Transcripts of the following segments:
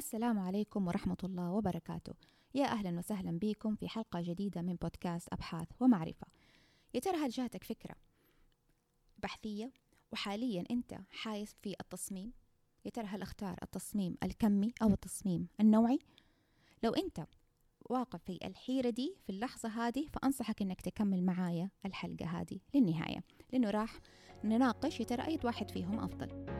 السلام عليكم ورحمة الله وبركاته. يا أهلا وسهلا بكم في حلقة جديدة من بودكاست أبحاث ومعرفة. يا ترى هل جاتك فكرة بحثية وحاليا أنت حايس في التصميم؟ يا ترى هل أختار التصميم الكمي أو التصميم النوعي؟ لو أنت واقف في الحيرة دي في اللحظة هذه فأنصحك أنك تكمل معايا الحلقة هذه للنهاية. لأنه راح نناقش يا ترى أي واحد فيهم أفضل.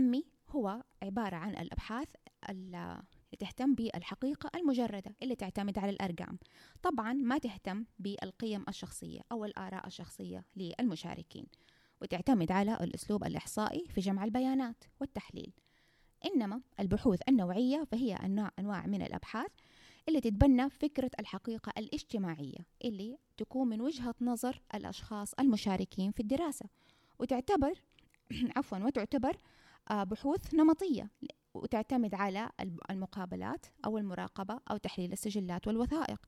الكمي هو عبارة عن الأبحاث اللي تهتم بالحقيقة المجردة اللي تعتمد على الأرقام. طبعا ما تهتم بالقيم الشخصية أو الآراء الشخصية للمشاركين وتعتمد على الأسلوب الإحصائي في جمع البيانات والتحليل. إنما البحوث النوعية فهي أنواع, من الأبحاث اللي تتبنى فكرة الحقيقة الاجتماعية اللي تكون من وجهة نظر الأشخاص المشاركين في الدراسة. وتعتبر عفوا وتعتبر بحوث نمطية وتعتمد على المقابلات أو المراقبة أو تحليل السجلات والوثائق.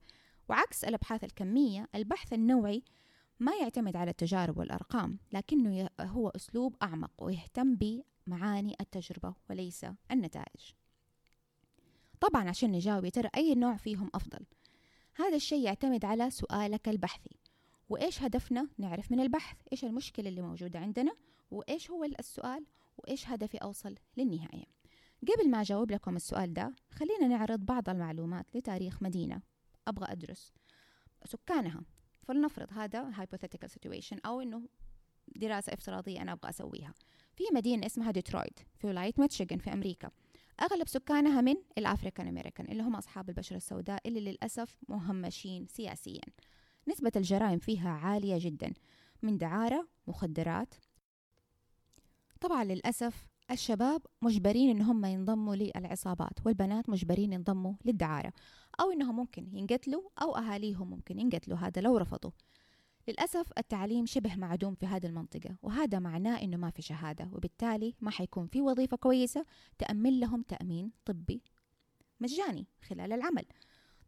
وعكس الأبحاث الكمية البحث النوعي ما يعتمد على التجارب والأرقام لكنه هو أسلوب أعمق ويهتم بمعاني التجربة وليس النتائج. طبعا عشان نجاوب ترى أي نوع فيهم أفضل؟ هذا الشيء يعتمد على سؤالك البحثي. وإيش هدفنا نعرف من البحث؟ إيش المشكلة اللي موجودة عندنا؟ وإيش هو السؤال؟ وإيش هدفي أوصل للنهاية. قبل ما أجاوب لكم السؤال ده خلينا نعرض بعض المعلومات لتاريخ مدينة. أبغى أدرس سكانها. فلنفرض هذا hypothetical situation أو إنه دراسة افتراضية أنا أبغى أسويها. في مدينة اسمها ديترويت في ولاية ميتشيغن في أمريكا. أغلب سكانها من ال African American اللي هم أصحاب البشرة السوداء اللي للأسف مهمشين سياسيا. نسبة الجرائم فيها عالية جدا. من دعارة مخدرات طبعا للأسف الشباب مجبرين ان هم ينضموا للعصابات والبنات مجبرين ينضموا للدعارة أو إنهم ممكن ينقتلوا أو أهاليهم ممكن ينقتلوا هذا لو رفضوا. للأسف التعليم شبه معدوم في هذه المنطقة وهذا معناه إنه ما في شهادة وبالتالي ما حيكون في وظيفة كويسة تأمن لهم تأمين طبي مجاني خلال العمل.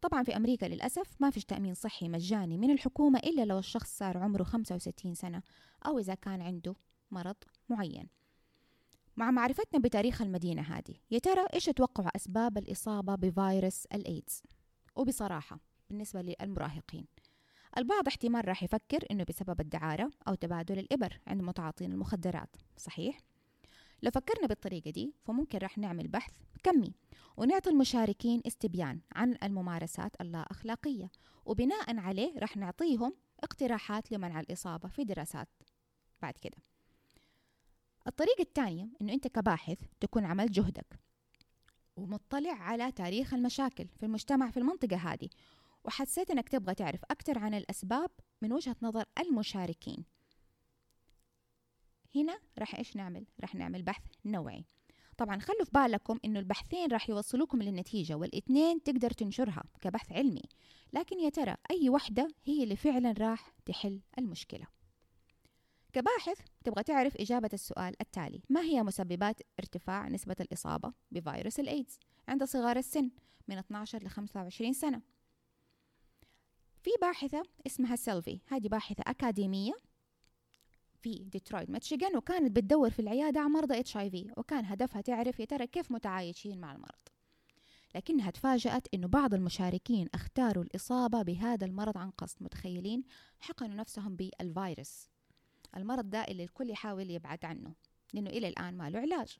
طبعا في أمريكا للأسف ما فيش تأمين صحي مجاني من الحكومة إلا لو الشخص صار عمره 65 سنة أو إذا كان عنده مرض معين. مع معرفتنا بتاريخ المدينة هذه. يا ترى إيش تتوقعوا أسباب الإصابة بفيروس الإيدز؟ وبصراحة بالنسبة للمراهقين البعض احتمال راح يفكر إنه بسبب الدعارة أو تبادل الإبر عند متعاطين المخدرات صحيح؟ لو فكرنا بالطريقة دي فممكن راح نعمل بحث كمي ونعطي المشاركين استبيان عن الممارسات اللا أخلاقية وبناء عليه راح نعطيهم اقتراحات لمنع الإصابة في دراسات. بعد كده. الطريقة الثانية إنه أنت كباحث تكون عملت جهدك ومطلع على تاريخ المشاكل في المجتمع في المنطقة هذه. وحسيت إنك تبغى تعرف أكثر عن الأسباب من وجهة نظر المشاركين. هنا راح إيش نعمل؟ راح نعمل بحث نوعي. طبعا خلوا في بالكم إنه البحثين راح يوصلوكم للنتيجة والإثنين تقدر تنشرها كبحث علمي. لكن يا ترى أي وحدة هي اللي فعلا راح تحل المشكلة؟ كباحث تبغى تعرف إجابة السؤال التالي. ما هي مسببات ارتفاع نسبة الإصابة بفيروس الإيدز؟ عند صغار السن من 12 ل 25 سنة. في باحثة اسمها سيلفي. هذه باحثة أكاديمية في ديترويت ميتشيغان وكانت بتدور في العيادة على مرضى HIV وكان هدفها تعرف يا ترى كيف متعايشين مع المرض. لكنها تفاجأت أنه بعض المشاركين اختاروا الإصابة بهذا المرض عن قصد. متخيلين؟ حقنوا نفسهم بالفيروس. المرض ده اللي الكل يحاول يبعد عنه لأنه إلى الآن ما له علاج.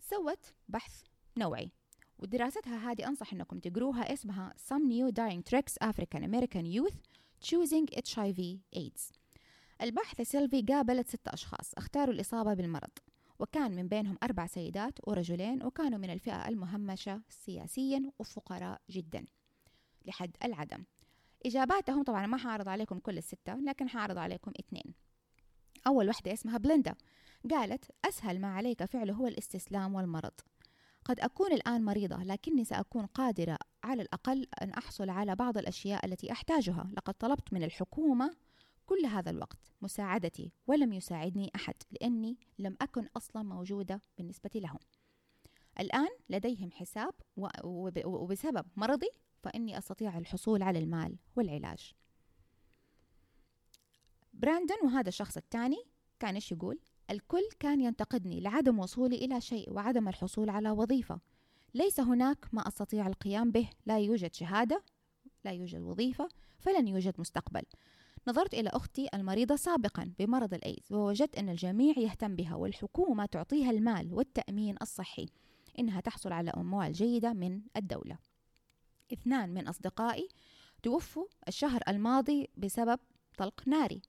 سوت بحث نوعي ودراستها هذه أنصح أنكم تقروها اسمها Some New Dying Tricks African American Youth Choosing HIV AIDS. البحث سيلفي قابلت ستة أشخاص اختاروا الإصابة بالمرض وكان من بينهم أربع سيدات ورجلين وكانوا من الفئة المهمشة سياسيا وفقراء جدا لحد العدم. إجاباتهم طبعا ما حعرض عليكم كل الستة لكن حعرض عليكم اثنين. أول واحدة اسمها بليندا. قالت أسهل ما عليك فعله هو الاستسلام والمرض. قد أكون الآن مريضة لكني سأكون قادرة على الأقل أن أحصل على بعض الأشياء التي أحتاجها. لقد طلبت من الحكومة كل هذا الوقت مساعدتي ولم يساعدني أحد لأني لم أكن أصلا موجودة بالنسبة لهم. الآن لديهم حساب وبسبب مرضي فإني أستطيع الحصول على المال والعلاج. براندون وهذا الشخص الثاني كان إيش يقول؟ الكل كان ينتقدني لعدم وصولي إلى شيء وعدم الحصول على وظيفة. ليس هناك ما أستطيع القيام به. لا يوجد شهادة لا يوجد وظيفة فلن يوجد مستقبل. نظرت إلى أختي المريضة سابقا بمرض الأيدز ووجدت أن الجميع يهتم بها والحكومة تعطيها المال والتأمين الصحي. إنها تحصل على أموال جيدة من الدولة. اثنان من أصدقائي توفوا الشهر الماضي بسبب طلق ناري.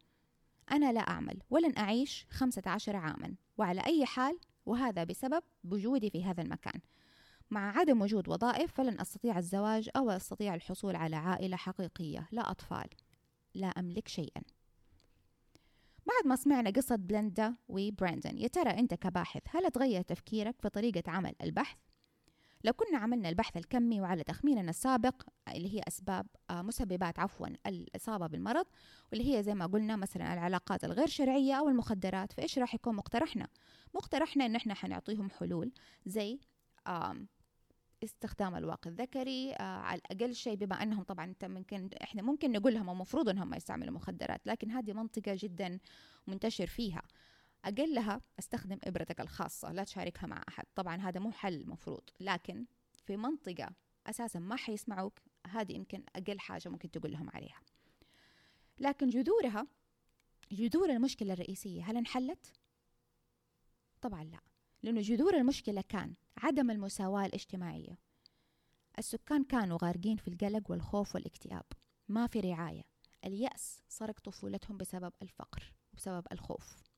أنا لا أعمل ولن أعيش خمسة عشر عاما وعلى أي حال وهذا بسبب وجودي في هذا المكان. مع عدم وجود وظائف فلن أستطيع الزواج أو أستطيع الحصول على عائلة حقيقية لا أطفال لا أملك شيئا. بعد ما سمعنا قصة بلندا وبراندون يا ترى أنت كباحث هل تغير تفكيرك في طريقة عمل البحث؟ لو كنا عملنا البحث الكمي وعلى تخميننا السابق اللي هي أسباب آه، مسببات عفوا الإصابة بالمرض واللي هي زي ما قلنا مثلا العلاقات الغير شرعية أو المخدرات فإيش راح يكون مقترحنا؟ مقترحنا إن إحنا حنعطيهم حلول زي استخدام الواقي الذكري آه على الأقل شيء بما إنهم طبعا أنت ممكن إحنا ممكن نقول لهم المفروض إنهم ما يستعملوا مخدرات لكن هذه منطقة جدا منتشر فيها. أقلها أستخدم إبرتك الخاصة لا تشاركها مع أحد. طبعا هذا مو حل مفروض لكن في منطقة أساسا ما حيسمعوك هذه يمكن أقل حاجة ممكن تقول لهم عليها. لكن جذورها جذور المشكلة الرئيسية هل انحلت؟ طبعا لا لأنه جذور المشكلة كان عدم المساواة الاجتماعية. السكان كانوا غارقين في القلق والخوف والاكتئاب. ما في رعاية. اليأس سرق طفولتهم بسبب الفقر وبسبب الخوف.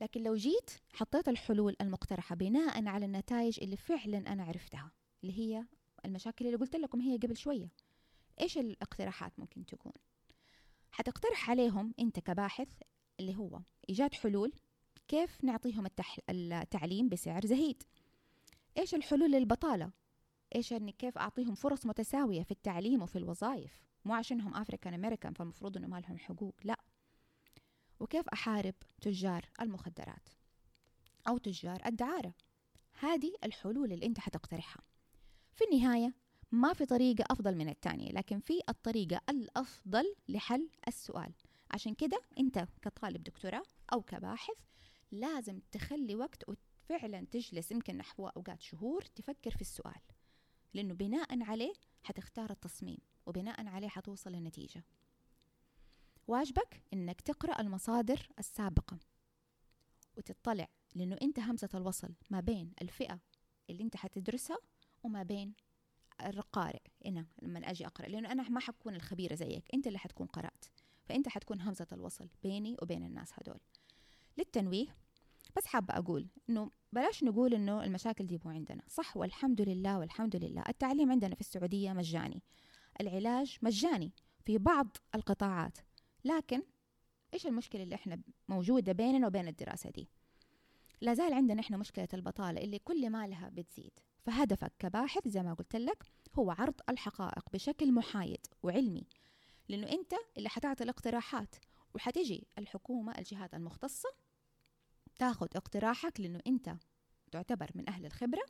لكن لو جيت حطيت الحلول المقترحة بناء على النتائج اللي فعلا أنا عرفتها اللي هي المشاكل اللي قلت لكم هي قبل شوية إيش الاقتراحات ممكن تكون؟ حتقترح عليهم أنت كباحث اللي هو إيجاد حلول كيف نعطيهم التح... التعليم بسعر زهيد؟ إيش الحلول للبطالة؟ إيش أني كيف أعطيهم فرص متساوية في التعليم وفي الوظائف؟ مو عشانهم أفريكان أمريكان فالمفروض أنه ما لهم حقوق لا. وكيف أحارب تجار المخدرات أو تجار الدعارة؟ هذه الحلول اللي أنت حتقترحها. في النهاية ما في طريقة أفضل من الثانية لكن في الطريقة الأفضل لحل السؤال. عشان كده أنت كطالب دكتوراه أو كباحث لازم تخلي وقت وفعلا تجلس يمكن نحو أوقات شهور تفكر في السؤال لأنه بناء عليه حتختار التصميم وبناء عليه حتوصل لنتيجة واجبك إنك تقرأ المصادر السابقة وتطلع لأنه أنت همزة الوصل ما بين الفئة اللي أنت حتدرسها وما بين القارئ. هنا لما أجي أقرأ لأنه أنا ما حكون الخبيرة زيك أنت اللي حتكون قرأت فأنت حتكون همزة الوصل بيني وبين الناس هدول. للتنويه بس حابة أقول إنه بلاش نقول إنه المشاكل دي مو عندنا. صح والحمد لله والحمد لله. التعليم عندنا في السعودية مجاني. العلاج مجاني في بعض القطاعات. لكن إيش المشكلة اللي إحنا موجودة بيننا وبين الدراسة دي؟ لا زال عندنا إحنا مشكلة البطالة اللي كل ما لها بتزيد. فهدفك كباحث زي ما قلت لك هو عرض الحقائق بشكل محايد وعلمي لأنه أنت اللي حتعطي الاقتراحات وحتجي الحكومة الجهات المختصة تاخذ اقتراحك لأنه أنت تعتبر من أهل الخبرة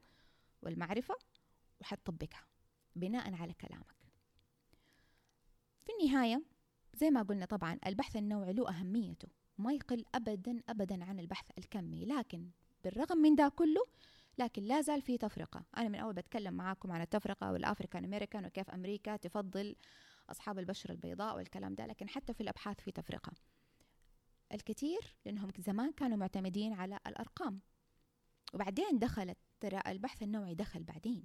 والمعرفة وحتطبقها بناء على كلامك. في النهاية زي ما قلنا طبعا البحث النوعي له أهميته. ما يقل أبدا أبدا عن البحث الكمي. لكن بالرغم من ده كله لكن لا زال في تفرقة. أنا من أول بتكلم معاكم عن التفرقة والأفريكان أمريكان وكيف أمريكا تفضل أصحاب البشرة البيضاء والكلام ده. لكن حتى في الأبحاث في تفرقة. الكثير لأنهم زمان كانوا معتمدين على الأرقام. وبعدين دخلت ترى البحث النوعي دخل بعدين.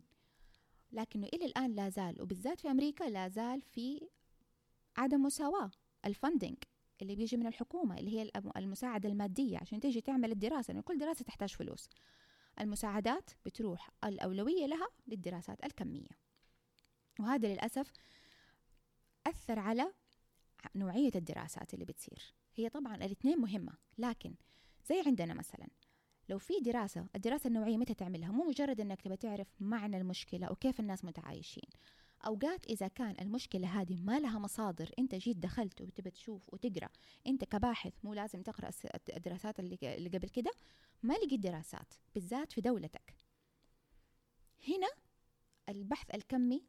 لكنه إلى الآن لا زال. وبالذات في أمريكا لا زال في عدم مساواة الفندنج اللي بيجي من الحكومة اللي هي المساعدة المادية. عشان تيجي تعمل الدراسة لأن كل دراسة تحتاج فلوس. المساعدات بتروح الأولوية لها للدراسات الكمية. وهذا للأسف أثر على نوعية الدراسات اللي بتصير. هي طبعا الاثنين مهمة لكن زي عندنا مثلا لو في دراسة الدراسة النوعية متى تعملها؟ مو مجرد إنك تبى تعرف معنى المشكلة وكيف الناس متعايشين. أوقات إذا كان المشكلة هذه ما لها مصادر أنت جيت دخلت وتبى تشوف وتقرأ أنت كباحث مو لازم تقرأ الدراسات اللي اللي قبل كده ما لقيت دراسات بالذات في دولتك. هنا البحث الكمي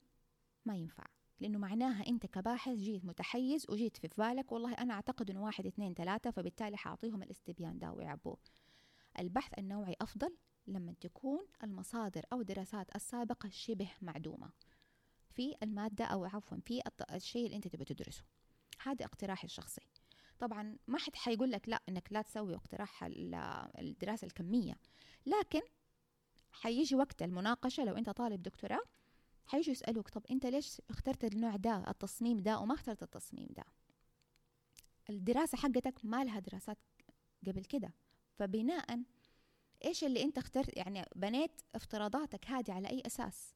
ما ينفع لأنه معناها أنت كباحث جيت متحيز وجيت في بالك والله أنا أعتقد أنه واحد اثنين ثلاثة فبالتالي حأعطيهم الاستبيان ده ويعبوه. البحث النوعي أفضل لما تكون المصادر أو الدراسات السابقة شبه معدومة. في المادة أو عفوا في الشيء اللي أنت تبي تدرسه. هذا اقتراحي الشخصي. طبعا ما حد حيقول لك لا إنك لا تسوي اقتراح الدراسة الكمية. لكن حيجي وقت المناقشة لو أنت طالب دكتوراه حيجوا يسألوك طب أنت ليش اخترت النوع ده التصميم ده وما اخترت التصميم ده؟ الدراسة حقتك ما لها دراسات قبل كده. فبناء إيش اللي أنت اخترت؟ يعني بنيت افتراضاتك هذه على أي أساس؟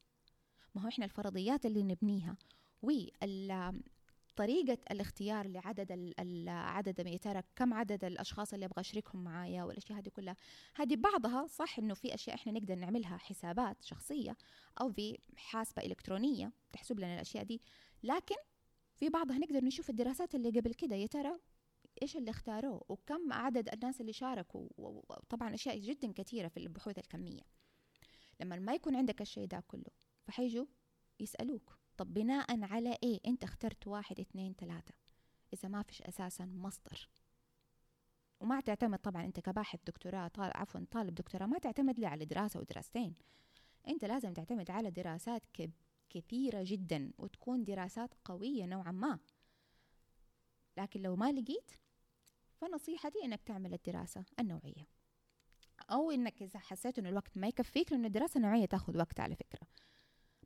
ما هو إحنا الفرضيات اللي نبنيها. طريقة الاختيار لعدد عدد يا ترى كم عدد الأشخاص اللي أبغى أشركهم معايا والأشياء هذه كلها. هذه بعضها صح إنه في أشياء إحنا نقدر نعملها حسابات شخصية أو في حاسبة إلكترونية تحسب لنا الأشياء دي. لكن في بعضها نقدر نشوف الدراسات اللي قبل كده يا ترى إيش اللي اختاروه؟ وكم عدد الناس اللي شاركوا؟ وطبعا أشياء جدا كثيرة في البحوث الكمية. لما ما يكون عندك الشيء ده كله فحيجوا يسألوك طب بناء على إيه؟ أنت اخترت واحد اثنين ثلاثة. إذا ما فيش أساسا مصدر. وما تعتمد طبعا أنت كباحث دكتوراه طالب عفوا طالب دكتوراه ما تعتمد لي على دراسة ودراستين. أنت لازم تعتمد على دراسات كثيرة جدا وتكون دراسات قوية نوعا ما. لكن لو ما لقيت فنصيحتي إنك تعمل الدراسة النوعية. أو إنك إذا حسيت إنه الوقت ما يكفيك لأنه الدراسة النوعية تاخذ وقت على فكرة.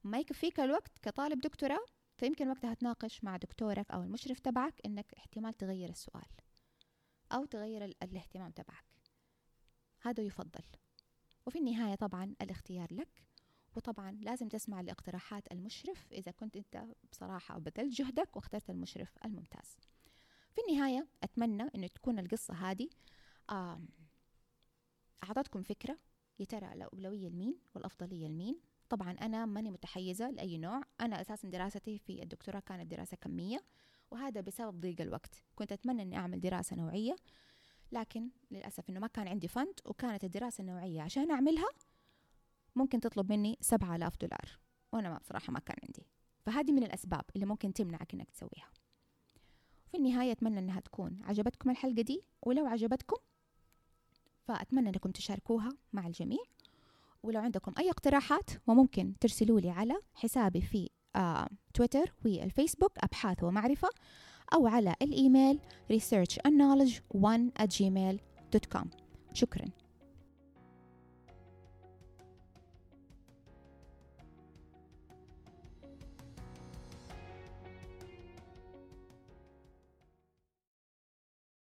ما يكفيك الوقت كطالب دكتوراه فيمكن وقتها تناقش مع دكتورك أو المشرف تبعك إنك احتمال تغير السؤال أو تغير الاهتمام تبعك. هذا يفضل. وفي النهاية طبعا الاختيار لك وطبعا لازم تسمع لاقتراحات المشرف إذا كنت أنت بصراحة بذلت جهدك واخترت المشرف الممتاز. في النهاية أتمنى أنه تكون القصة هذه أعطتكم فكرة يا ترى الأولوية لمين والأفضلية لمين طبعا أنا ماني متحيزة لأي نوع. أنا أساسا دراستي في الدكتوراه كانت دراسة كمية وهذا بسبب ضيق الوقت. كنت أتمنى أني أعمل دراسة نوعية لكن للأسف أنه ما كان عندي فند وكانت الدراسة النوعية عشان أعملها ممكن تطلب مني سبعة آلاف دولار وأنا ما بصراحة ما كان عندي. فهذه من الأسباب اللي ممكن تمنعك أنك تسويها. في النهاية أتمنى أنها تكون عجبتكم الحلقة دي ولو عجبتكم فأتمنى أنكم تشاركوها مع الجميع. ولو عندكم أي اقتراحات وممكن ترسلوا لي على حسابي في آه تويتر والفيسبوك أبحاث ومعرفة أو على الإيميل researchandknowledge1 at gmail.com شكراً.